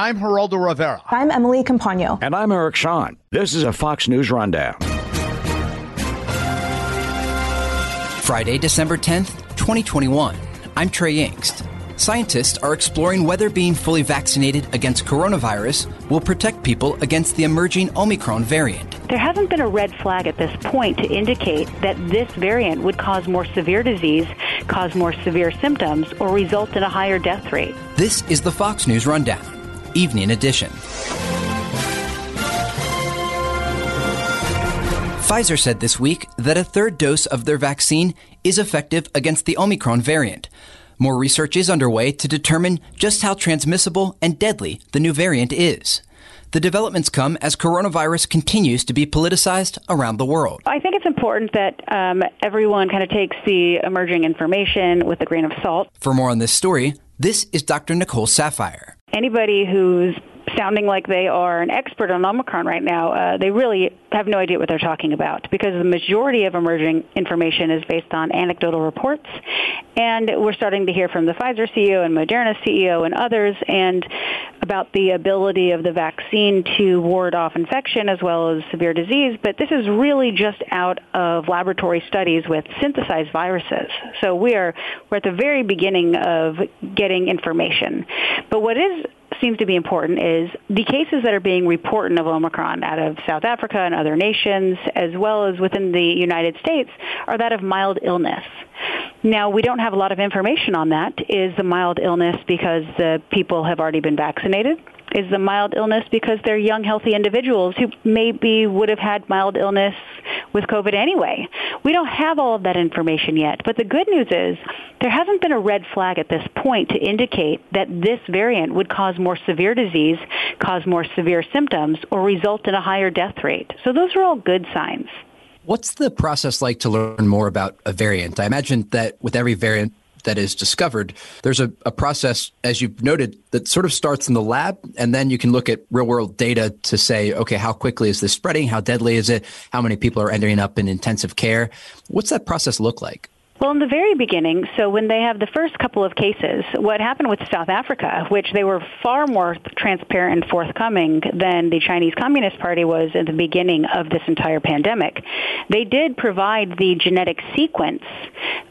I'm Geraldo Rivera. I'm Emily Compagno. And I'm Eric Shawn. This is a Fox News Rundown. Friday, December 10th, 2021. I'm Trey Yingst. Scientists are exploring whether being fully vaccinated against coronavirus will protect people against the emerging Omicron variant. There hasn't been a red flag at this point to indicate that this variant would cause more severe disease, cause more severe symptoms, or result in a higher death rate. This is the Fox News Rundown, Evening Edition. Pfizer said this week that a third dose of their vaccine is effective against the Omicron variant. More research is underway to determine just how transmissible and deadly the new variant is. The developments come as coronavirus continues to be politicized around the world. I think it's important that um, everyone kind of takes the emerging information with a grain of salt. For more on this story, this is Dr. Nicole Saphier. Anybody who's sounding like they are an expert on Omicron right now, uh, they really have no idea what they're talking about because the majority of emerging information is based on anecdotal reports. And we're starting to hear from the Pfizer CEO and Moderna CEO and others and about the ability of the vaccine to ward off infection as well as severe disease. But this is really just out of laboratory studies with synthesized viruses. So we are we're at the very beginning of getting information. But what is seems to be important is the cases that are being reported of Omicron out of South Africa and other nations, as well as within the United States, are that of mild illness. Now, we don't have a lot of information on that. Is the mild illness because the people have already been vaccinated? Is the mild illness because they're young, healthy individuals who maybe would have had mild illness with COVID anyway? We don't have all of that information yet. But the good news is there hasn't been a red flag at this point to indicate that this variant would cause more severe disease, cause more severe symptoms, or result in a higher death rate. So those are all good signs. What's the process like to learn more about a variant? I imagine that with every variant that is discovered, there's a, a, process, as you've noted, that sort of starts in the lab, and then you can look at real world data to say, okay, how quickly is this spreading? How deadly is it? How many people are ending up in intensive care? What's that process look like? Well, in the very beginning, so when they have the first couple of cases, what happened with South Africa, which they were far more transparent and forthcoming than the Chinese Communist Party was at the beginning of this entire pandemic, they did provide the genetic sequence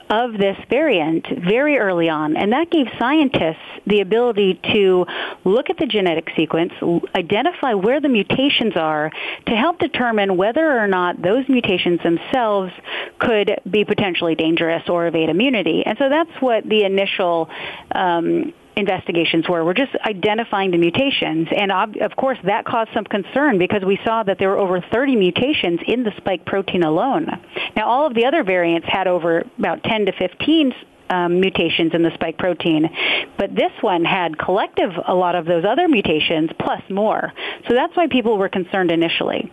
of this variant very early on, and that gave scientists the ability to look at the genetic sequence, identify where the mutations are, to help determine whether or not those mutations themselves could be potentially dangerous or evade immunity. And so that's what the initial um, investigations were. We're just identifying the mutations. And of course, that caused some concern because we saw that there were over 30 mutations in the spike protein alone. Now, all of the other variants had over about 10 to 15 um, mutations in the spike protein. But this one had collective a lot of those other mutations plus more. So that's why people were concerned initially.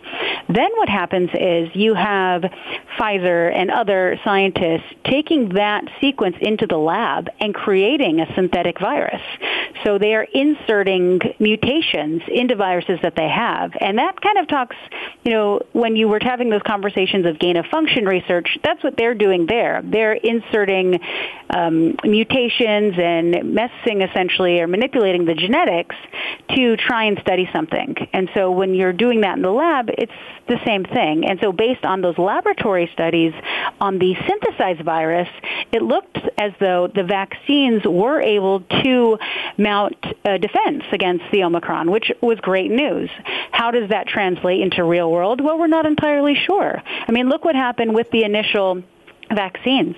Then what happens is you have Pfizer and other scientists taking that sequence into the lab and creating a synthetic virus. So they are inserting mutations into viruses that they have. And that kind of talks, you know, when you were having those conversations of gain of function research, that's what they're doing there. They're inserting um, mutations and messing essentially or manipulating the genetics to try and study something. And so when you're doing that in the lab, it's the same thing. And so based on those laboratory studies on the synthesized virus, it looked as though the vaccines were able to mount a defense against the Omicron, which was great news. How does that translate into real world? Well, we're not entirely sure. I mean, look what happened with the initial vaccines.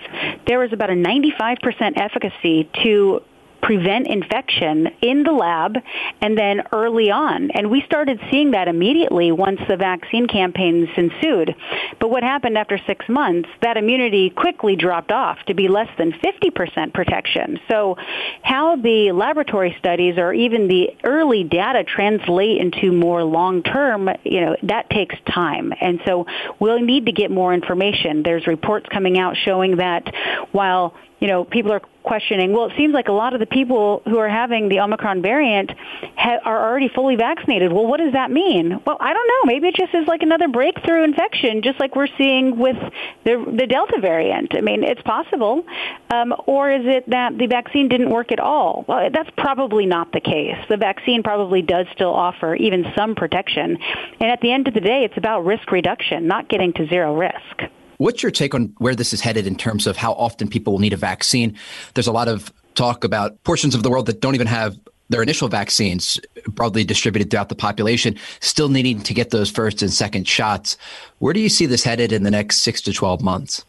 There was about a 95% efficacy to prevent infection in the lab and then early on. And we started seeing that immediately once the vaccine campaigns ensued. But what happened after six months, that immunity quickly dropped off to be less than 50% protection. So how the laboratory studies or even the early data translate into more long-term, you know, that takes time. And so we'll need to get more information. There's reports coming out showing that while you know, people are questioning, well, it seems like a lot of the people who are having the Omicron variant ha- are already fully vaccinated. Well, what does that mean? Well, I don't know. Maybe it just is like another breakthrough infection, just like we're seeing with the, the Delta variant. I mean, it's possible. Um, or is it that the vaccine didn't work at all? Well, that's probably not the case. The vaccine probably does still offer even some protection. And at the end of the day, it's about risk reduction, not getting to zero risk. What's your take on where this is headed in terms of how often people will need a vaccine? There's a lot of talk about portions of the world that don't even have their initial vaccines broadly distributed throughout the population, still needing to get those first and second shots. Where do you see this headed in the next six to 12 months?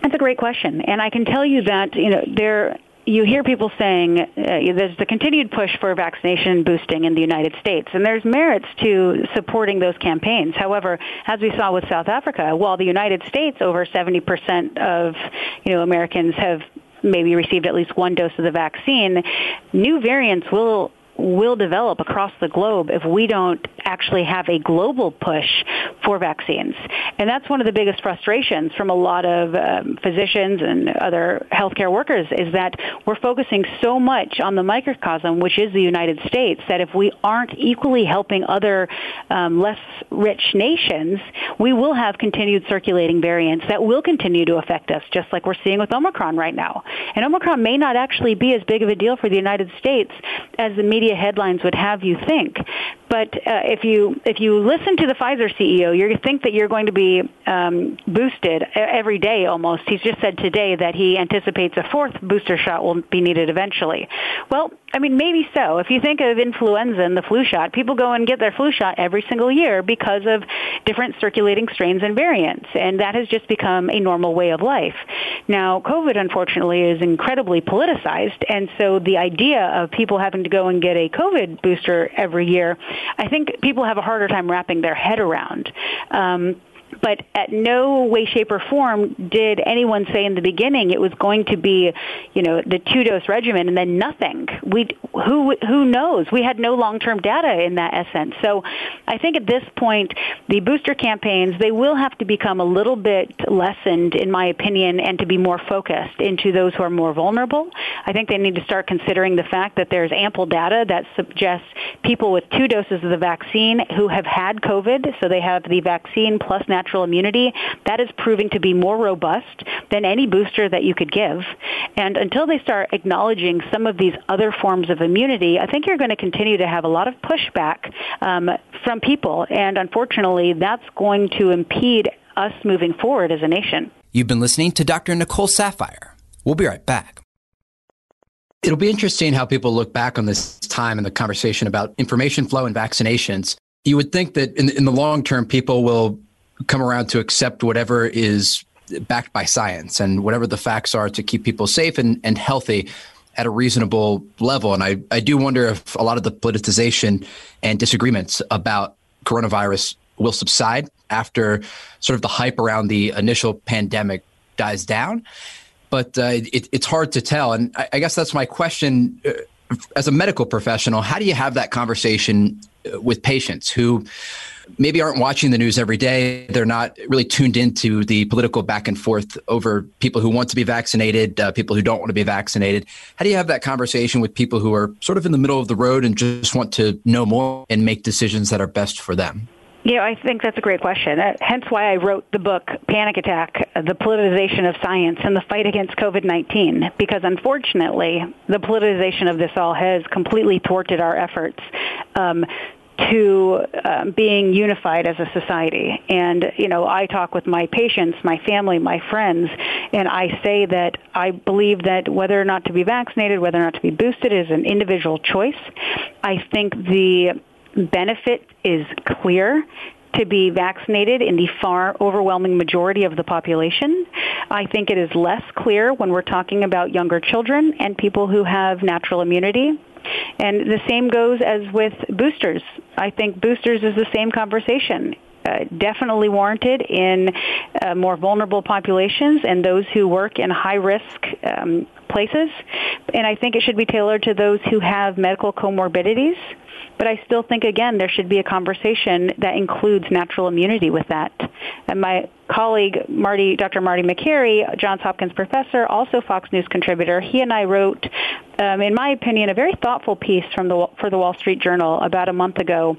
That's a great question. And I can tell you that, you know, there you hear people saying uh, there's the continued push for vaccination boosting in the United States, and there's merits to supporting those campaigns. However, as we saw with South Africa, while the United States, over 70% of you know Americans have maybe received at least one dose of the vaccine, new variants will will develop across the globe if we don't actually have a global push for vaccines. And that's one of the biggest frustrations from a lot of um, physicians and other healthcare workers is that we're focusing so much on the microcosm, which is the United States, that if we aren't equally helping other um, less rich nations, we will have continued circulating variants that will continue to affect us, just like we're seeing with Omicron right now. And Omicron may not actually be as big of a deal for the United States as the media headlines would have you think. But uh, if you if you listen to the Pfizer CEO, you think that you're going to be um, boosted every day almost. He's just said today that he anticipates a fourth booster shot will be needed eventually. Well, I mean maybe so. If you think of influenza and the flu shot, people go and get their flu shot every single year because of different circulating strains and variants, and that has just become a normal way of life. Now, COVID unfortunately is incredibly politicized, and so the idea of people having to go and get a COVID booster every year I think people have a harder time wrapping their head around. Um, but at no way, shape, or form did anyone say in the beginning it was going to be, you know, the two dose regimen and then nothing. We who who knows? We had no long term data in that essence. So I think at this point, the booster campaigns they will have to become a little bit lessened, in my opinion, and to be more focused into those who are more vulnerable. I think they need to start considering the fact that there's ample data that suggests people with two doses of the vaccine who have had COVID, so they have the vaccine plus natural immunity, that is proving to be more robust than any booster that you could give. And until they start acknowledging some of these other forms of immunity, I think you're going to continue to have a lot of pushback um, from people. And unfortunately, that's going to impede us moving forward as a nation. You've been listening to Dr. Nicole Saphier. We'll be right back. It'll be interesting how people look back on this time and the conversation about information flow and vaccinations. You would think that in, in the long term, people will come around to accept whatever is backed by science and whatever the facts are to keep people safe and, and healthy at a reasonable level. And I, I do wonder if a lot of the politicization and disagreements about coronavirus will subside after sort of the hype around the initial pandemic dies down. But uh, it, it's hard to tell. And I, I guess that's my question. Uh, as a medical professional, how do you have that conversation uh, with patients who maybe aren't watching the news every day. They're not really tuned into the political back and forth over people who want to be vaccinated, uh, people who don't want to be vaccinated. How do you have that conversation with people who are sort of in the middle of the road and just want to know more and make decisions that are best for them? Yeah, I think that's a great question. Uh, hence why I wrote the book Panic Attack, The Politicization of Science and the Fight Against COVID-19, because unfortunately, the politicization of this all has completely thwarted our efforts um, to um, being unified as a society. And, you know, I talk with my patients, my family, my friends, and I say that I believe that whether or not to be vaccinated, whether or not to be boosted is an individual choice. I think the benefit is clear to be vaccinated in the far overwhelming majority of the population. I think it is less clear when we're talking about younger children and people who have natural immunity. And the same goes as with boosters. I think boosters is the same conversation. Uh, definitely warranted in uh, more vulnerable populations and those who work in high risk um, places. And I think it should be tailored to those who have medical comorbidities. But I still think, again, there should be a conversation that includes natural immunity with that. And my colleague, Marty, Dr. Marty Makary, Johns Hopkins professor, also Fox News contributor, he and I wrote, um, in my opinion, a very thoughtful piece from the, for the Wall Street Journal about a month ago,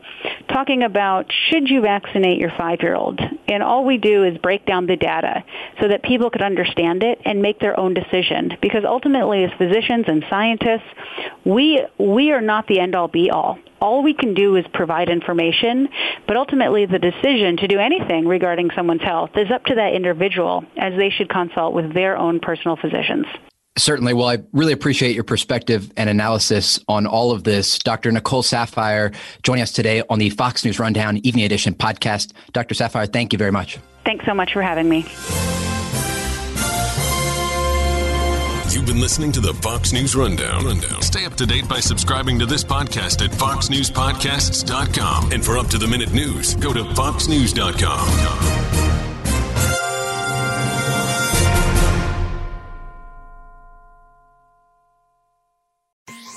talking about should you vaccinate your five-year-old? And all we do is break down the data so that people could understand it and make their own decision. Because ultimately, as physicians and scientists, we we are not the end-all, be-all all we can do is provide information, but ultimately the decision to do anything regarding someone's health is up to that individual as they should consult with their own personal physicians. Certainly. Well, I really appreciate your perspective and analysis on all of this. Dr. Nicole Saphier joining us today on the Fox News Rundown Evening Edition podcast. Dr. Saphier, thank you very much. Thanks so much for having me. You've been listening to the Fox News Rundown. Rundown. Stay up to date by subscribing to this podcast at foxnewspodcasts.com. And for up to the minute news, go to foxnews.com.